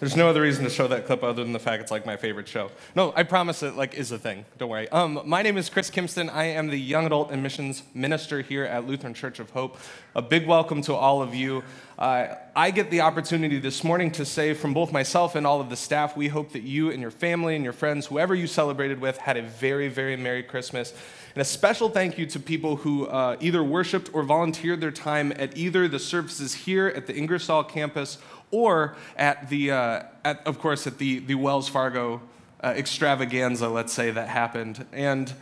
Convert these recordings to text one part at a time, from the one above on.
There's no other reason to show that clip other than the fact it's like my favorite show. No, I promise it like is a thing. Don't worry. Um, my name is Chris Kimston. I am the young adult and missions minister here at Lutheran Church of Hope. A big welcome to all of you. Uh, I get the opportunity this morning to say from both myself and all of the staff, we hope that you and your family and your friends, whoever you celebrated with, had a very, very Merry Christmas. And a special thank you to people who uh, either worshiped or volunteered their time at either the services here at the Ingersoll campus or at the, uh, at, of course, at the, the Wells Fargo uh, extravaganza, let's say, that happened. And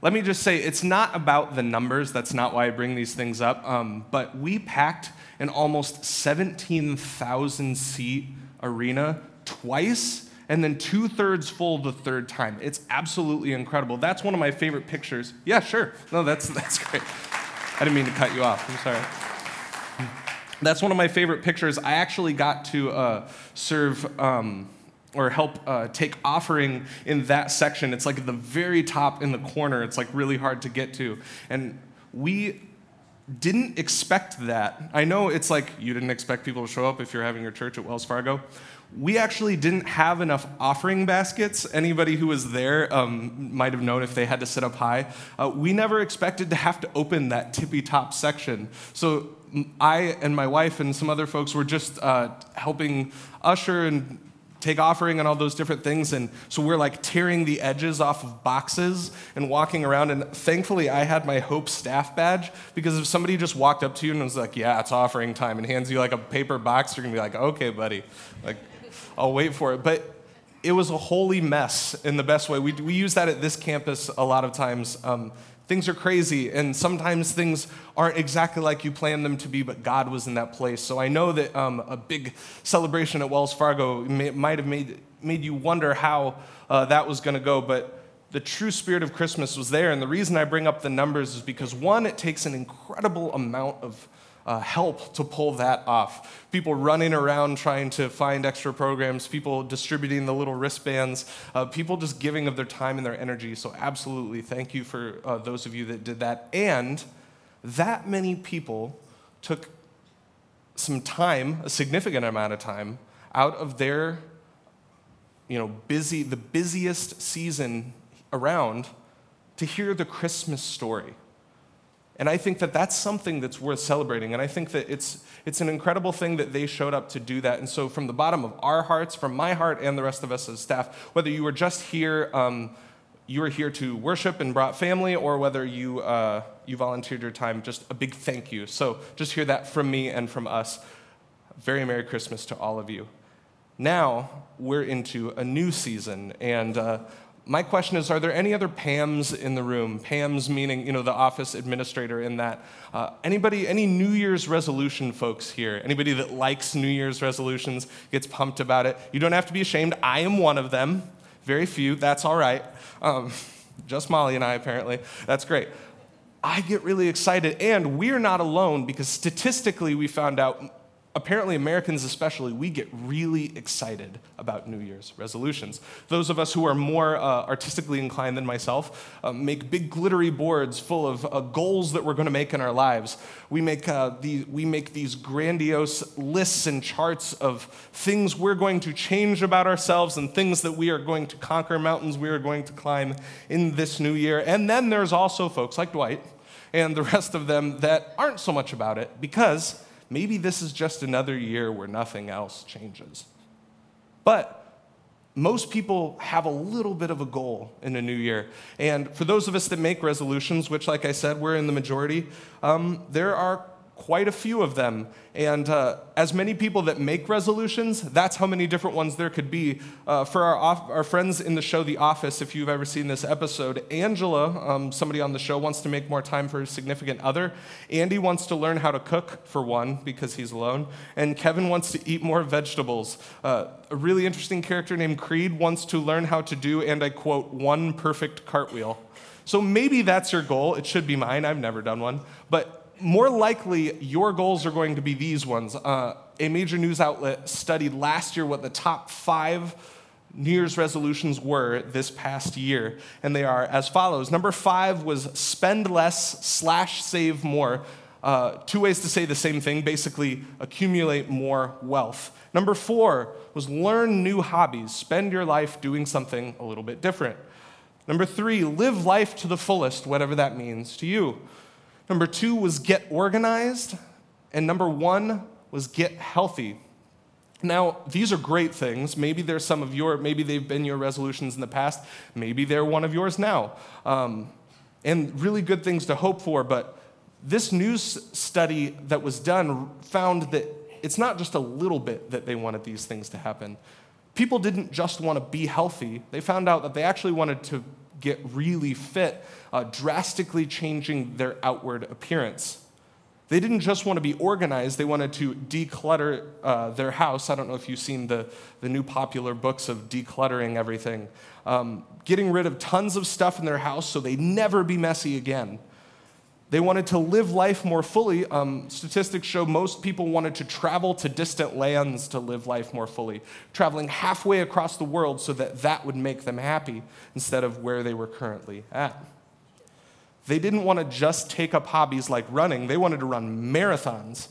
let me just say, it's not about the numbers. That's not why I bring these things up. Um, but we packed an almost 17,000 seat arena twice and then two thirds full the third time. It's absolutely incredible. That's one of my favorite pictures. Yeah, sure. No, that's, that's great. I didn't mean to cut you off. I'm sorry. That's one of my favorite pictures. I actually got to uh, serve. Um, or help uh, take offering in that section. It's like the very top in the corner. It's like really hard to get to. And we didn't expect that. I know it's like you didn't expect people to show up if you're having your church at Wells Fargo. We actually didn't have enough offering baskets. Anybody who was there um, might have known if they had to sit up high. Uh, we never expected to have to open that tippy top section. So I and my wife and some other folks were just uh, helping usher and take offering and all those different things. And so we're like tearing the edges off of boxes and walking around. And thankfully, I had my Hope staff badge because if somebody just walked up to you and was like, Yeah, it's offering time, and hands you like a paper box, you're gonna be like, Okay, buddy. Like, I'll wait for it. But it was a holy mess in the best way. We, we use that at this campus a lot of times. Um, Things are crazy, and sometimes things aren't exactly like you planned them to be, but God was in that place. So I know that um, a big celebration at Wells Fargo may, might have made, made you wonder how uh, that was going to go, but the true spirit of Christmas was there. And the reason I bring up the numbers is because, one, it takes an incredible amount of uh, help to pull that off. People running around trying to find extra programs, people distributing the little wristbands, uh, people just giving of their time and their energy. So, absolutely, thank you for uh, those of you that did that. And that many people took some time, a significant amount of time, out of their you know, busy, the busiest season around to hear the Christmas story. And I think that that's something that's worth celebrating. And I think that it's, it's an incredible thing that they showed up to do that. And so, from the bottom of our hearts, from my heart and the rest of us as staff, whether you were just here, um, you were here to worship and brought family, or whether you, uh, you volunteered your time, just a big thank you. So, just hear that from me and from us. Very Merry Christmas to all of you. Now, we're into a new season. And uh, my question is are there any other pams in the room? Pams meaning you know the office administrator in that. Uh, anybody any new year's resolution folks here? Anybody that likes new year's resolutions gets pumped about it? You don't have to be ashamed. I am one of them. Very few. That's all right. Um, just molly and i apparently. That's great. I get really excited and we're not alone because statistically we found out apparently Americans especially, we get really excited about New Year's resolutions. Those of us who are more uh, artistically inclined than myself uh, make big glittery boards full of uh, goals that we're going to make in our lives. We make, uh, the, we make these grandiose lists and charts of things we're going to change about ourselves and things that we are going to conquer, mountains we are going to climb in this new year. And then there's also folks like Dwight and the rest of them that aren't so much about it because maybe this is just another year where nothing else changes. But most people have a little bit of a goal in a new year. And for those of us that make resolutions, which, like I said, we're in the majority, um, there are quite a few of them. And uh, as many people that make resolutions, that's how many different ones there could be. Uh, for our, off- our friends in the show The Office, if you've ever seen this episode, Angela, um, somebody on the show, wants to make more time for a significant other. Andy wants to learn how to cook, for one, because he's alone. And Kevin wants to eat more vegetables. Uh, a really interesting character named Creed wants to learn how to do, and I quote, one perfect cartwheel. So maybe that's your goal. It should be mine. I've never done one. But more likely, your goals are going to be these ones. Uh, a major news outlet studied last year what the top five New Year's resolutions were this past year, and they are as follows. Number five was spend less slash save more. Uh, two ways to say the same thing basically, accumulate more wealth. Number four was learn new hobbies, spend your life doing something a little bit different. Number three, live life to the fullest, whatever that means to you. Number two was get organized. And number one was get healthy. Now, these are great things. Maybe they're some of your, maybe they've been your resolutions in the past. Maybe they're one of yours now. Um, and really good things to hope for. But this news study that was done found that it's not just a little bit that they wanted these things to happen. People didn't just want to be healthy, they found out that they actually wanted to get really fit, uh, drastically changing their outward appearance. They didn't just want to be organized, they wanted to declutter uh, their house. I don't know if you've seen the, the new popular books of decluttering everything. Um, getting rid of tons of stuff in their house so they'd never be messy again. They wanted to live life more fully. Um, statistics show most people wanted to travel to distant lands to live life more fully, traveling halfway across the world so that that would make them happy instead of where they were currently at. They didn't want to just take up hobbies like running, they wanted to run marathons.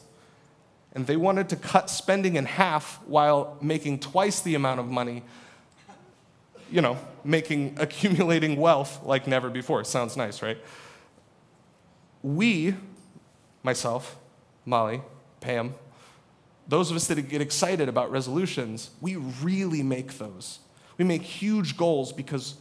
And they wanted to cut spending in half while making twice the amount of money, you know, making, accumulating wealth like never before. Sounds nice, right? We, myself, Molly, Pam, those of us that get excited about resolutions, we really make those. We make huge goals because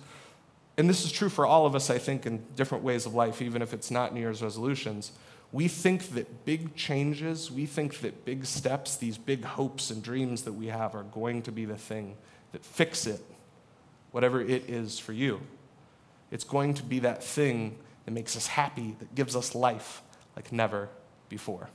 and this is true for all of us, I think, in different ways of life, even if it's not New Year's resolutions. We think that big changes, we think that big steps, these big hopes and dreams that we have are going to be the thing that fix it, whatever it is for you. It's going to be that thing that makes us happy, that gives us life like never before.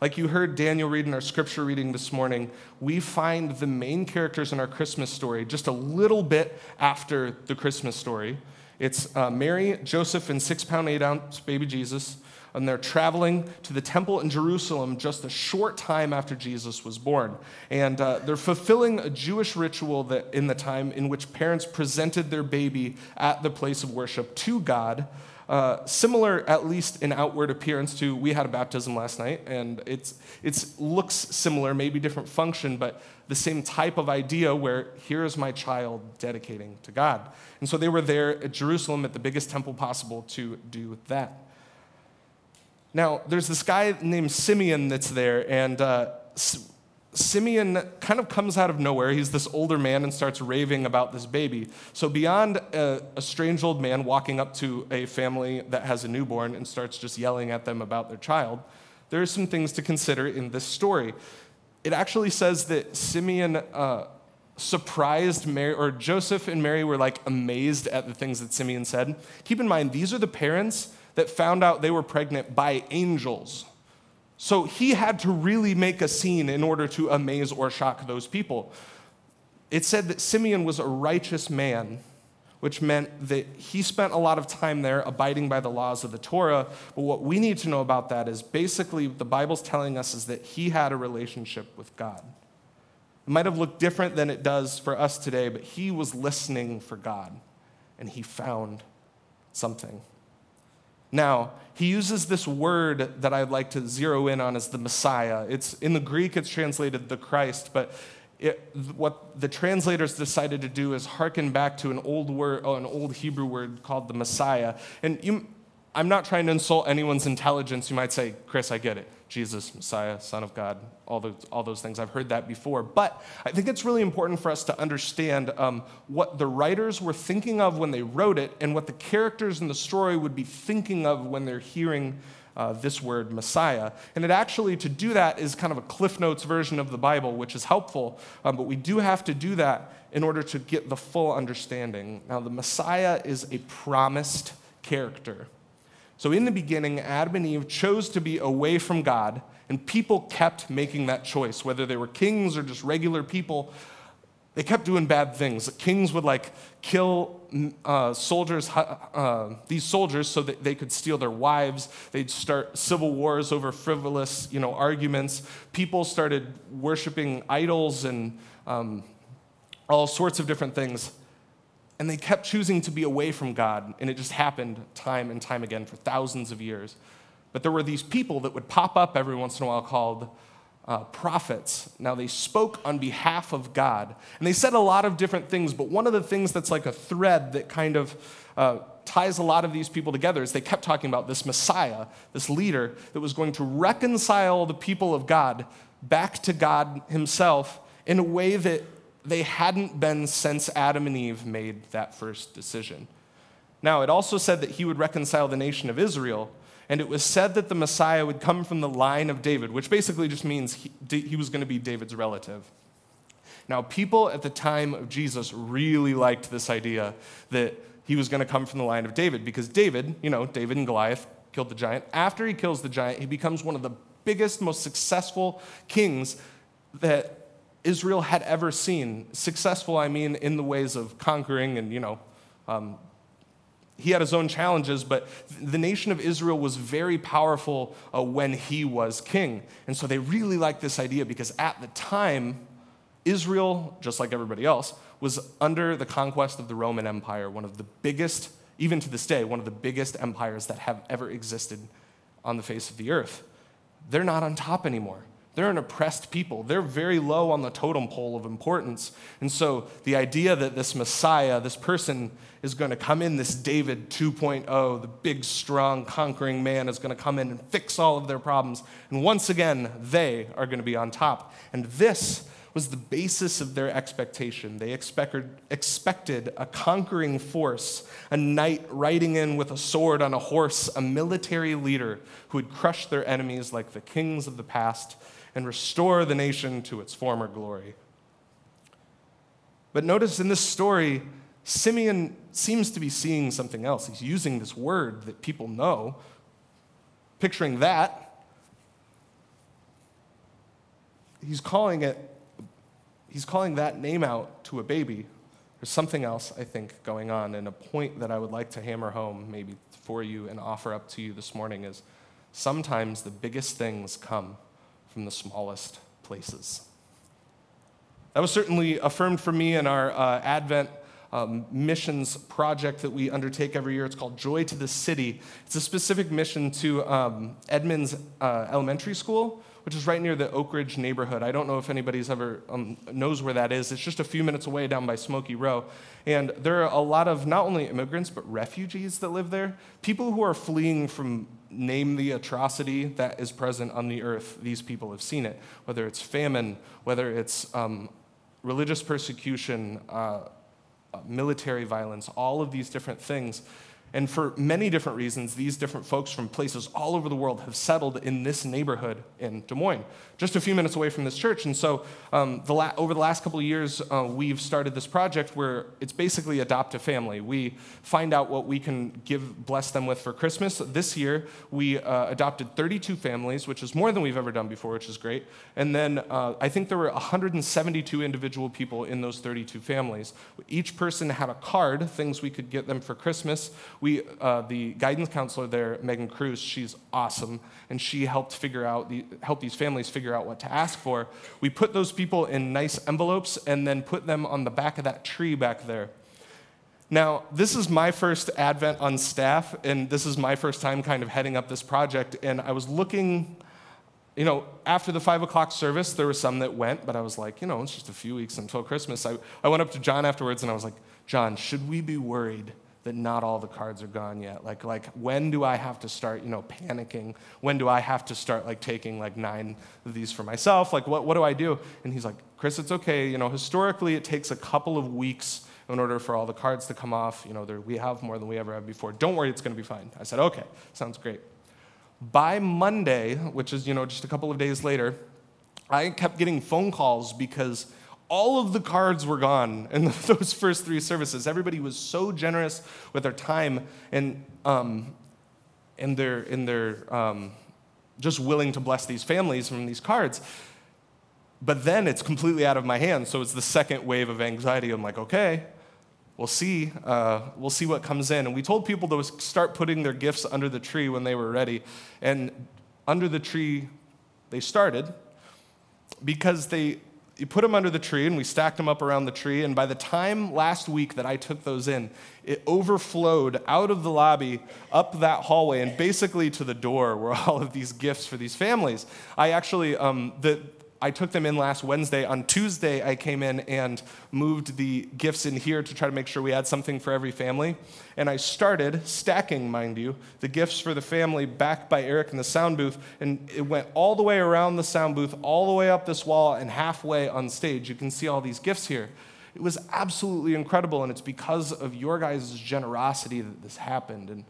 Like you heard Daniel read in our scripture reading this morning, we find the main characters in our Christmas story just a little bit after the Christmas story. It's uh, Mary, Joseph, and six pound, eight ounce baby Jesus. And they're traveling to the temple in Jerusalem just a short time after Jesus was born. And uh, they're fulfilling a Jewish ritual that in the time in which parents presented their baby at the place of worship to God uh, similar, at least in outward appearance, to we had a baptism last night, and it's it's looks similar, maybe different function, but the same type of idea where here is my child dedicating to God. And so they were there at Jerusalem at the biggest temple possible to do that. Now, there's this guy named Simeon that's there, and uh, Simeon kind of comes out of nowhere. He's this older man and starts raving about this baby. So, beyond a, a, strange old man walking up to a family that has a newborn and starts just yelling at them about their child, there are some things to consider in this story. It actually says that Simeon uh, surprised Mary, or Joseph and Mary were like amazed at the things that Simeon said. Keep in mind, these are the parents that found out they were pregnant by angels. So he had to really make a scene in order to amaze or shock those people. It said that Simeon was a righteous man, which meant that he spent a lot of time there abiding by the laws of the Torah. But what we need to know about that is basically the Bible's telling us is that he had a relationship with God. It might have looked different than it does for us today, but he was listening for God and he found something. Now, he uses this word that I'd like to zero in on as the Messiah. It's in the Greek it's translated the Christ, but it, what the translators decided to do is hearken back to an old word, oh, an old Hebrew word called the Messiah. And you, I'm not trying to insult anyone's intelligence. You might say, Chris, I get it. Jesus, Messiah, Son of God, all those, all those things. I've heard that before. But I think it's really important for us to understand um, what the writers were thinking of when they wrote it and what the characters in the story would be thinking of when they're hearing uh, this word Messiah. And it actually, to do that, is kind of a Cliff Notes version of the Bible, which is helpful, um, but we do have to do that in order to get the full understanding. Now, the Messiah is a promised character. So, in the beginning, Adam and Eve chose to be away from God, and people kept making that choice, whether they were kings or just regular people. They kept doing bad things. Kings would like kill uh, soldiers, uh, these soldiers, so that they could steal their wives. They'd start civil wars over frivolous, you know, arguments. People started worshiping idols and um, all sorts of different things. And they kept choosing to be away from God, and it just happened time and time again for thousands of years. But there were these people that would pop up every once in a while called uh, prophets. Now, they spoke on behalf of God. And they said a lot of different things, but one of the things that's like a thread that kind of uh, ties a lot of these people together is they kept talking about this Messiah, this leader that was going to reconcile the people of God back to God Himself in a way that they hadn't been since Adam and Eve made that first decision. Now, it also said that He would reconcile the nation of Israel and it was said that the Messiah would come from the line of David, which basically just means he, he was going to be David's relative. Now, people at the time of Jesus really liked this idea that he was going to come from the line of David because David, you know, David and Goliath killed the giant. After he kills the giant, he becomes one of the biggest, most successful kings that Israel had ever seen. Successful, I mean, in the ways of conquering and, you know, um, he had his own challenges, but the nation of Israel was very powerful uh, when he was king. And so they really liked this idea because at the time, Israel, just like everybody else, was under the conquest of the Roman Empire, one of the biggest, even to this day, one of the biggest empires that have ever existed on the face of the earth. They're not on top anymore. They're an oppressed people. They're very low on the totem pole of importance. And so the idea that this Messiah, this person, is going to come in, this David 2.0, the big, strong, conquering man, is going to come in and fix all of their problems. And once again, they are going to be on top. And this was the basis of their expectation. They expected, expected a conquering force, a knight riding in with a sword on a horse, a military leader who would crush their enemies like the kings of the past and restore the nation to its former glory. But notice in this story, Simeon seems to be seeing something else. He's using this word that people know, picturing that. He's calling it, he's calling that name out to a baby. There's something else, I think, going on. And a point that I would like to hammer home, maybe for you and offer up to you this morning, is sometimes the biggest things come from the smallest places. That was certainly affirmed for me in our uh, Advent um, missions project that we undertake every year. It's called Joy to the City. It's a specific mission to um, Edmunds uh, Elementary School, which is right near the Oak Ridge neighborhood. I don't know if anybody's ever um, knows where that is. It's just a few minutes away down by Smoky Row. And there are a lot of not only immigrants, but refugees that live there. People who are fleeing from name the atrocity that is present on the earth. These people have seen it, whether it's famine, whether it's um, religious persecution, uh, uh, military violence, all of these different things. And for many different reasons, these different folks from places all over the world have settled in this neighborhood in Des Moines, just a few minutes away from this church. And so, um, the la- over the last couple of years, uh, we've started this project where it's basically adopt a family. We find out what we can give, bless them with for Christmas. This year, we uh, adopted 32 families, which is more than we've ever done before, which is great. And then uh, I think there were 172 individual people in those 32 families. Each person had a card, things we could get them for Christmas we, uh, the guidance counselor there, Megan Cruz, she's awesome, and she helped figure out the, help these families figure out what to ask for. We put those people in nice envelopes and then put them on the back of that tree back there. Now, this is my first Advent on staff, and this is my first time kind of heading up this project. And I was looking, you know, after the five o'clock service, there were some that went, but I was like, you know, it's just a few weeks until Christmas. I, I went up to John afterwards and I was like, John, should we be worried that not all the cards are gone yet. Like, like when do I have to start, you know, panicking? When do I have to start like taking like nine of these for myself? Like, what, what do I do? And he's like, Chris, it's okay. You know, historically, it takes a couple of weeks in order for all the cards to come off. You know, we have more than we ever have before. Don't worry, it's going to be fine. I said, okay, sounds great. By Monday, which is, you know, just a couple of days later, I kept getting phone calls because all of the cards were gone in those first three services. Everybody was so generous with their time and, um, and their, and their um, just willing to bless these families from these cards. But then it's completely out of my hands. So it's the second wave of anxiety. I'm like, okay, we'll see. Uh, we'll see what comes in. And we told people to start putting their gifts under the tree when they were ready. And under the tree, they started because they you put them under the tree and we stacked them up around the tree. And by the time last week that I took those in, it overflowed out of the lobby up that hallway and basically to the door were all of these gifts for these families. I actually, um, the, I took them in last Wednesday. On Tuesday, I came in and moved the gifts in here to try to make sure we had something for every family. And I started stacking, mind you, the gifts for the family back by Eric in the sound booth. And it went all the way around the sound booth, all the way up this wall, and halfway on stage. You can see all these gifts here. It was absolutely incredible, and it's because of your guys' generosity that this happened. And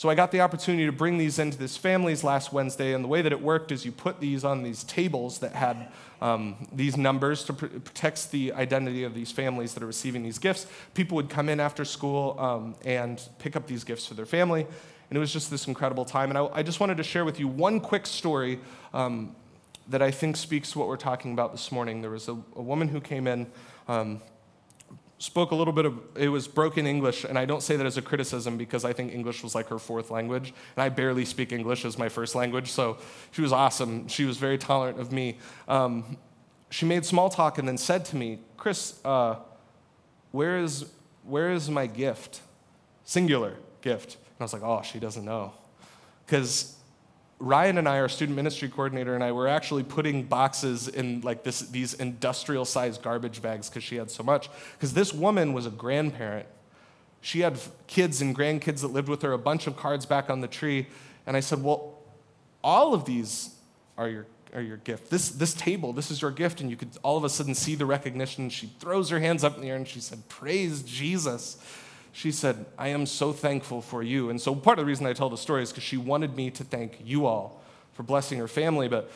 so I got the opportunity to bring these into this families last Wednesday, and the way that it worked is you put these on these tables that had um, these numbers to pr- protect the identity of these families that are receiving these gifts. People would come in after school um, and pick up these gifts for their family, and it was just this incredible time. And I, I just wanted to share with you one quick story um, that I think speaks to what we're talking about this morning. There was a, a woman who came in. Spoke a little bit of it was broken english and i don't say that as a criticism because i think english was like her fourth language and i barely speak english as my first language so she was awesome. She was very tolerant of me. Um, she made small talk and then said to me chris uh, where is where is my gift? Singular gift. And i was like oh she doesn't know. Because Ryan and I, our student ministry coordinator and I, were actually putting boxes in like this, these industrial sized garbage bags because she had so much. Because this woman was a grandparent. She had kids and grandkids that lived with her, a bunch of cards back on the tree. And I said, Well, all of these are your, are your gift. This, this table, this is your gift. And you could all of a sudden see the recognition. She throws her hands up in the air and she said, Praise Jesus she said, I am so thankful for you. And so part of the reason I tell the story is because she wanted me to thank you all for blessing her family. But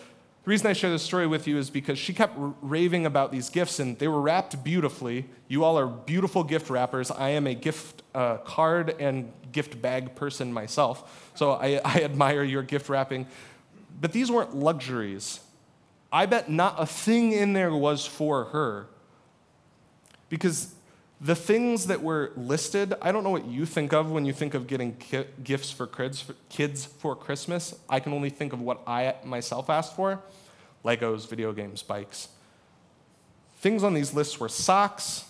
the reason I share this story with you is because she kept raving about these gifts, and they were wrapped beautifully. You all are beautiful gift wrappers. I am a gift uh, card and gift bag person myself, so I, I admire your gift wrapping. But these weren't luxuries. I bet not a thing in there was for her. Because the things that were listed, I don't know what you think of when you think of getting ki- gifts for kids, for kids for Christmas. I can only think of what I myself asked for Legos, video games, bikes. Things on these lists were socks,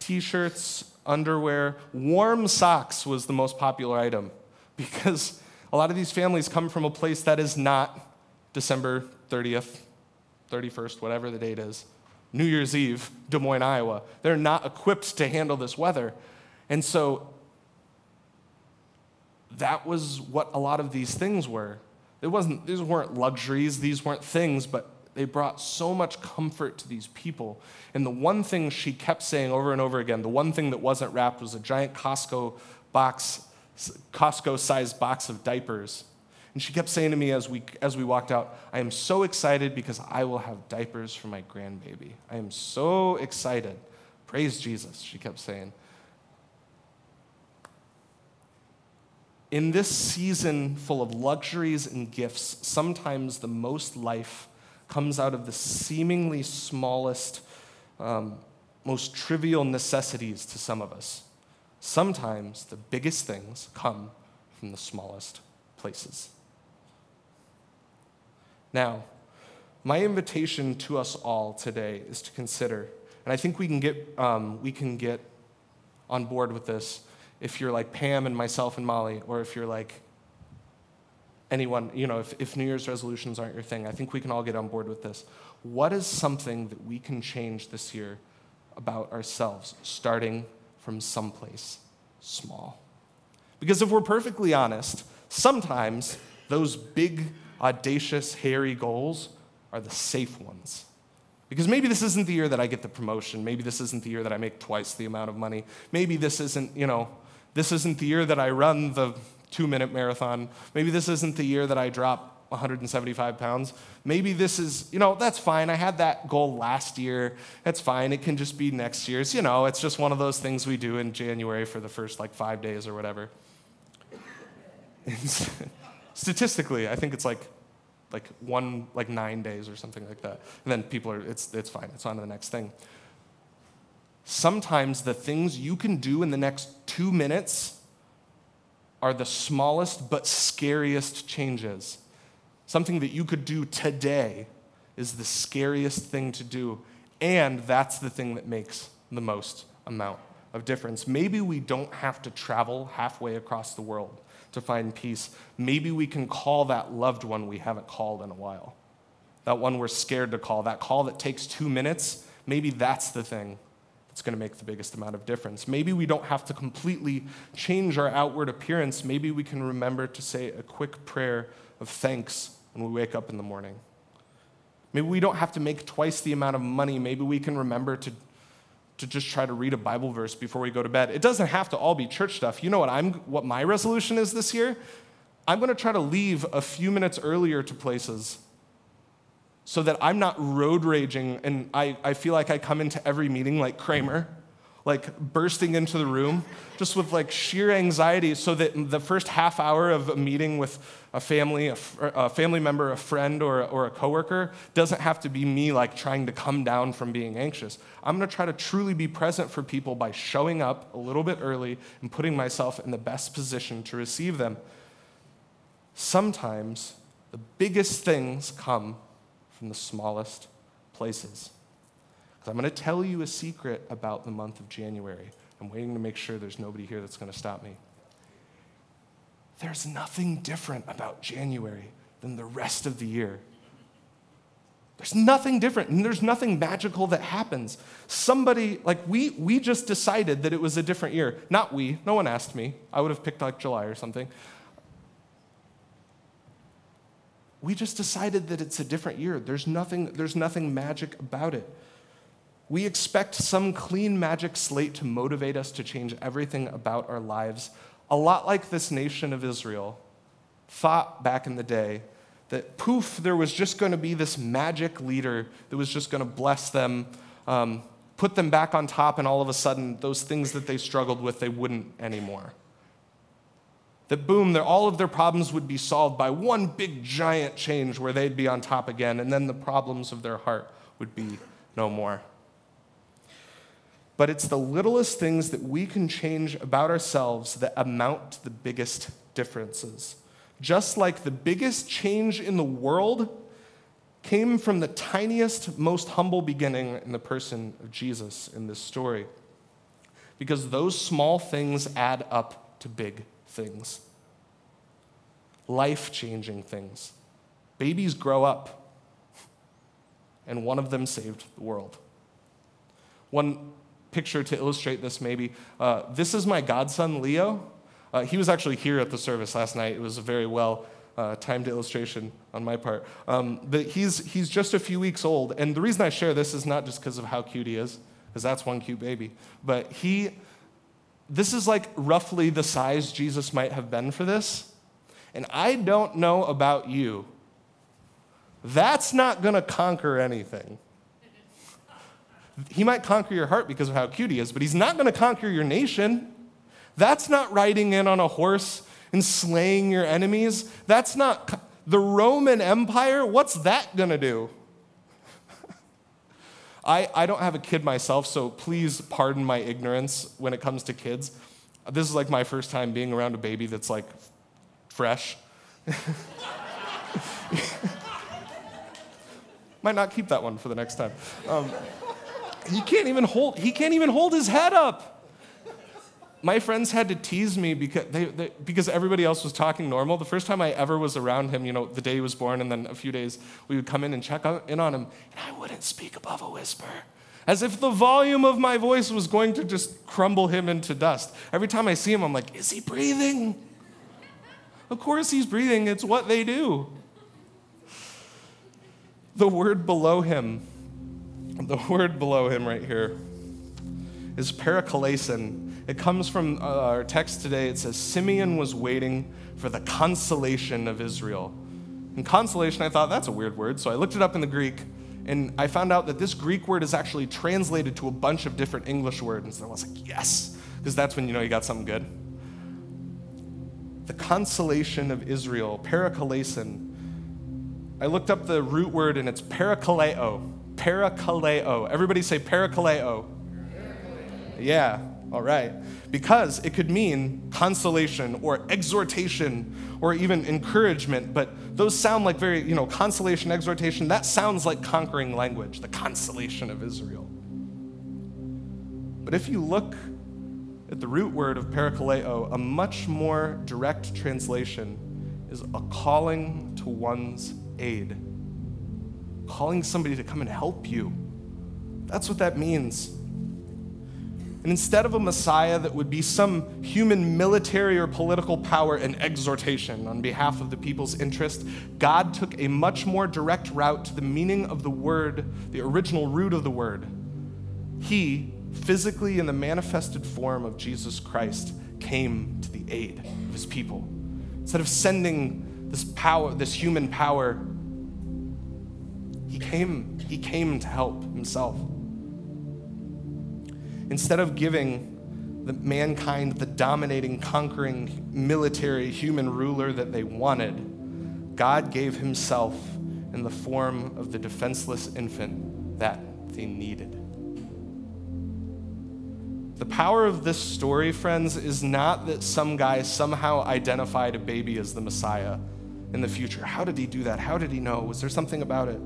t shirts, underwear. Warm socks was the most popular item because a lot of these families come from a place that is not December 30th, 31st, whatever the date is. New Year's Eve, Des Moines, Iowa. They're not equipped to handle this weather. And so that was what a lot of these things were. It wasn't, these weren't luxuries, these weren't things, but they brought so much comfort to these people. And the one thing she kept saying over and over again, the one thing that wasn't wrapped was a giant Costco box, Costco sized box of diapers and she kept saying to me as we, as we walked out, I am so excited because I will have diapers for my grandbaby. I am so excited. Praise Jesus, she kept saying. In this season full of luxuries and gifts, sometimes the most life comes out of the seemingly smallest, um, most trivial necessities to some of us. Sometimes the biggest things come from the smallest places. Now, my invitation to us all today is to consider, and I think we can get, um, we can get on board with this if you're like Pam and myself and Molly, or if you're like anyone, you know, if, if New Year's resolutions aren't your thing, I think we can all get on board with this. What is something that we can change this year about ourselves, starting from someplace small? Because if we're perfectly honest, sometimes those big audacious, hairy goals are the safe ones. Because maybe this isn't the year that I get the promotion. Maybe this isn't the year that I make twice the amount of money. Maybe this isn't, you know, this isn't the year that I run the two minute marathon. Maybe this isn't the year that I drop 175 pounds. Maybe this is, you know, that's fine. I had that goal last year. That's fine. It can just be next year's. You know, it's just one of those things we do in January for the first like five days or whatever. statistically, I think it's like like one like nine days or something like that. And then people are it's it's fine. It's on to the next thing. Sometimes the things you can do in the next two minutes are the smallest but scariest changes. Something that you could do today is the scariest thing to do, and that's the thing that makes the most amount of difference. Maybe we don't have to travel halfway across the world to find peace. Maybe we can call that loved one we haven't called in a while, that one we're scared to call, that call that takes two minutes. Maybe that's the thing that's going to make the biggest amount of difference. Maybe we don't have to completely change our outward appearance. Maybe we can remember to say a quick prayer of thanks when we wake up in the morning. Maybe we don't have to make twice the amount of money. Maybe we can remember to to just try to read a Bible verse before we go to bed. It doesn't have to all be church stuff. You know what I'm what my resolution is this year? I'm going to try to leave a few minutes earlier to places so that I'm not road raging and I, I feel like I come into every meeting like Kramer like bursting into the room just with like sheer anxiety so that the first half hour of a meeting with a family, a, a, family member, a friend, or, or a coworker doesn't have to be me like trying to come down from being anxious. I'm going to try to truly be present for people by showing up a little bit early and putting myself in the best position to receive them. Sometimes the biggest things come from the smallest places. I'm going to tell you a secret about the month of January. I'm waiting to make sure there's nobody here that's going to stop me. There's nothing different about January than the rest of the year. There's nothing different, and there's nothing magical that happens. Somebody, like we, we just decided that it was a different year. Not we, no one asked me. I would have picked like July or something. We just decided that it's a different year. There's nothing, there's nothing magic about it. We expect some clean magic slate to motivate us to change everything about our lives, a lot like this nation of Israel thought back in the day that poof, there was just going to be this magic leader that was just going to bless them, um, put them back on top, and all of a sudden, those things that they struggled with, they wouldn't anymore. That boom, all of their problems would be solved by one big giant change where they'd be on top again, and then the problems of their heart would be no more but it's the littlest things that we can change about ourselves that amount to the biggest differences. Just like the biggest change in the world came from the tiniest, most humble beginning in the person of Jesus in this story. Because those small things add up to big things, life changing things. Babies grow up, and one of them saved the world. One picture to illustrate this, maybe. Uh, this is my godson, Leo. Uh, he was actually here at the service last night. It was a very well uh, timed illustration on my part. Um, but he's, he's just a few weeks old. And the reason I share this is not just because of how cute he is, because that's one cute baby. But he, this is like roughly the size Jesus might have been for this. And I don't know about you. That's not going to conquer anything. He might conquer your heart because of how cute he is, but he's not going to conquer your nation. That's not riding in on a horse and slaying your enemies. That's not the Roman Empire. What's that going to do? I, I don't have a kid myself, so please pardon my ignorance when it comes to kids. This is like my first time being around a baby that's like fresh. Might not keep that one for the next time. Um, he can't even hold, he can't even hold his head up. My friends had to tease me because, they, they, because everybody else was talking normal. The first time I ever was around him, you know, the day he was born, and then a few days, we would come in and check in on him, and I wouldn't speak above a whisper as if the volume of my voice was going to just crumble him into dust. Every time I see him, I'm like, is he breathing? Of course he's breathing, it's what they do. The word below him the word below him right here is parakalesin. It comes from uh, our text today. It says, Simeon was waiting for the consolation of Israel. And consolation, I thought, that's a weird word. So I looked it up in the Greek, and I found out that this Greek word is actually translated to a bunch of different English words. And so I was like, yes, because that's when you know you got something good. The consolation of Israel, parakalesin. I looked up the root word, and it's parakaleo Parakaleo. Everybody say parakaleo. Yeah. all right? Because it could mean consolation or exhortation or even encouragement, but those sound like very, you know, consolation, exhortation, that sounds like conquering language, the consolation of Israel. But if you look at the root word of parakaleo, a much more direct translation is a calling to one's aid, calling somebody to come and help you. That's what that means. And instead of a Messiah that would be some human military or political power and exhortation on behalf of the people's interest, God took a much more direct route to the meaning of the word, the original root of the word. He, physically in the manifested form of Jesus Christ, came to the aid of his people. Instead of sending this power, this human power, he came, he came to help himself. Instead of giving the mankind the dominating, conquering, military, human ruler that they wanted, God gave himself in the form of the defenseless infant that they needed. The power of this story, friends, is not that some guy somehow identified a baby as the Messiah in the future. How did he do that? How did he know? Was there something about it?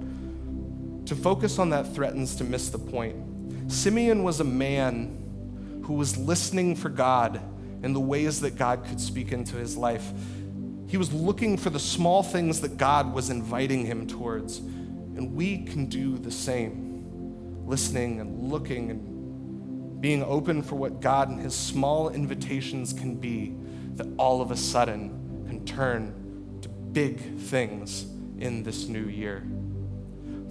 To focus on that threatens to miss the point. Simeon was a man who was listening for God in the ways that God could speak into his life. He was looking for the small things that God was inviting him towards. And we can do the same, listening and looking and being open for what God and his small invitations can be that all of a sudden can turn to big things in this new year.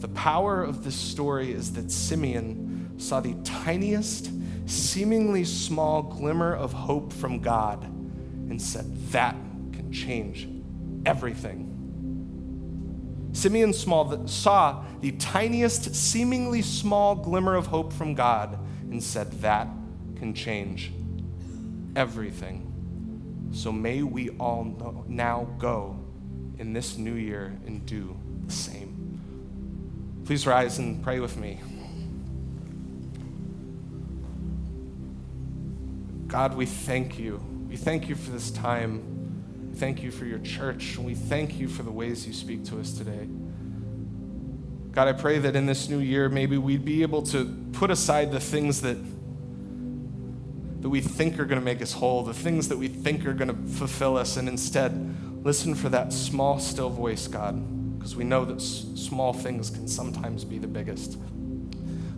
The power of this story is that Simeon saw the tiniest, seemingly small glimmer of hope from God and said, That can change everything. Simeon small, saw the tiniest, seemingly small glimmer of hope from God and said, That can change everything. So may we all know, now go in this new year and do the same. Please rise and pray with me. God, we thank you. We thank you for this time. We thank you for your church. And we thank you for the ways you speak to us today. God, I pray that in this new year, maybe we'd be able to put aside the things that, that we think are going to make us whole, the things that we think are going to fulfill us, and instead listen for that small, still voice, God, because we know that s- small things can sometimes be the biggest.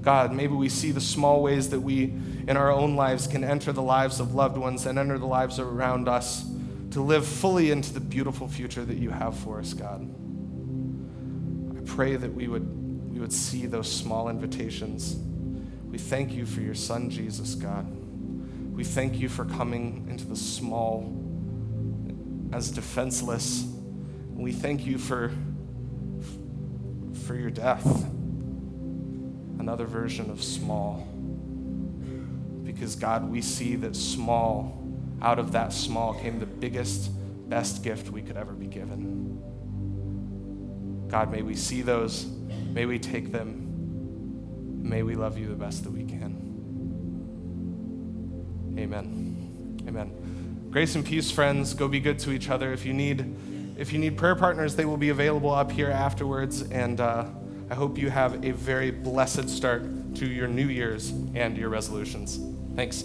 God, maybe we see the small ways that we in our own lives can enter the lives of loved ones and enter the lives around us to live fully into the beautiful future that you have for us, God. I pray that we would, we would see those small invitations. We thank you for your son, Jesus, God. We thank you for coming into the small as defenseless. We thank you for, for your death another version of small. Because, God, we see that small, out of that small came the biggest, best gift we could ever be given. God, may we see those, may we take them, may we love you the best that we can. Amen. Amen. Grace and peace, friends. Go be good to each other. If you need, if you need prayer partners, they will be available up here afterwards. And uh, I hope you have a very blessed start to your New Year's and your resolutions. Thanks.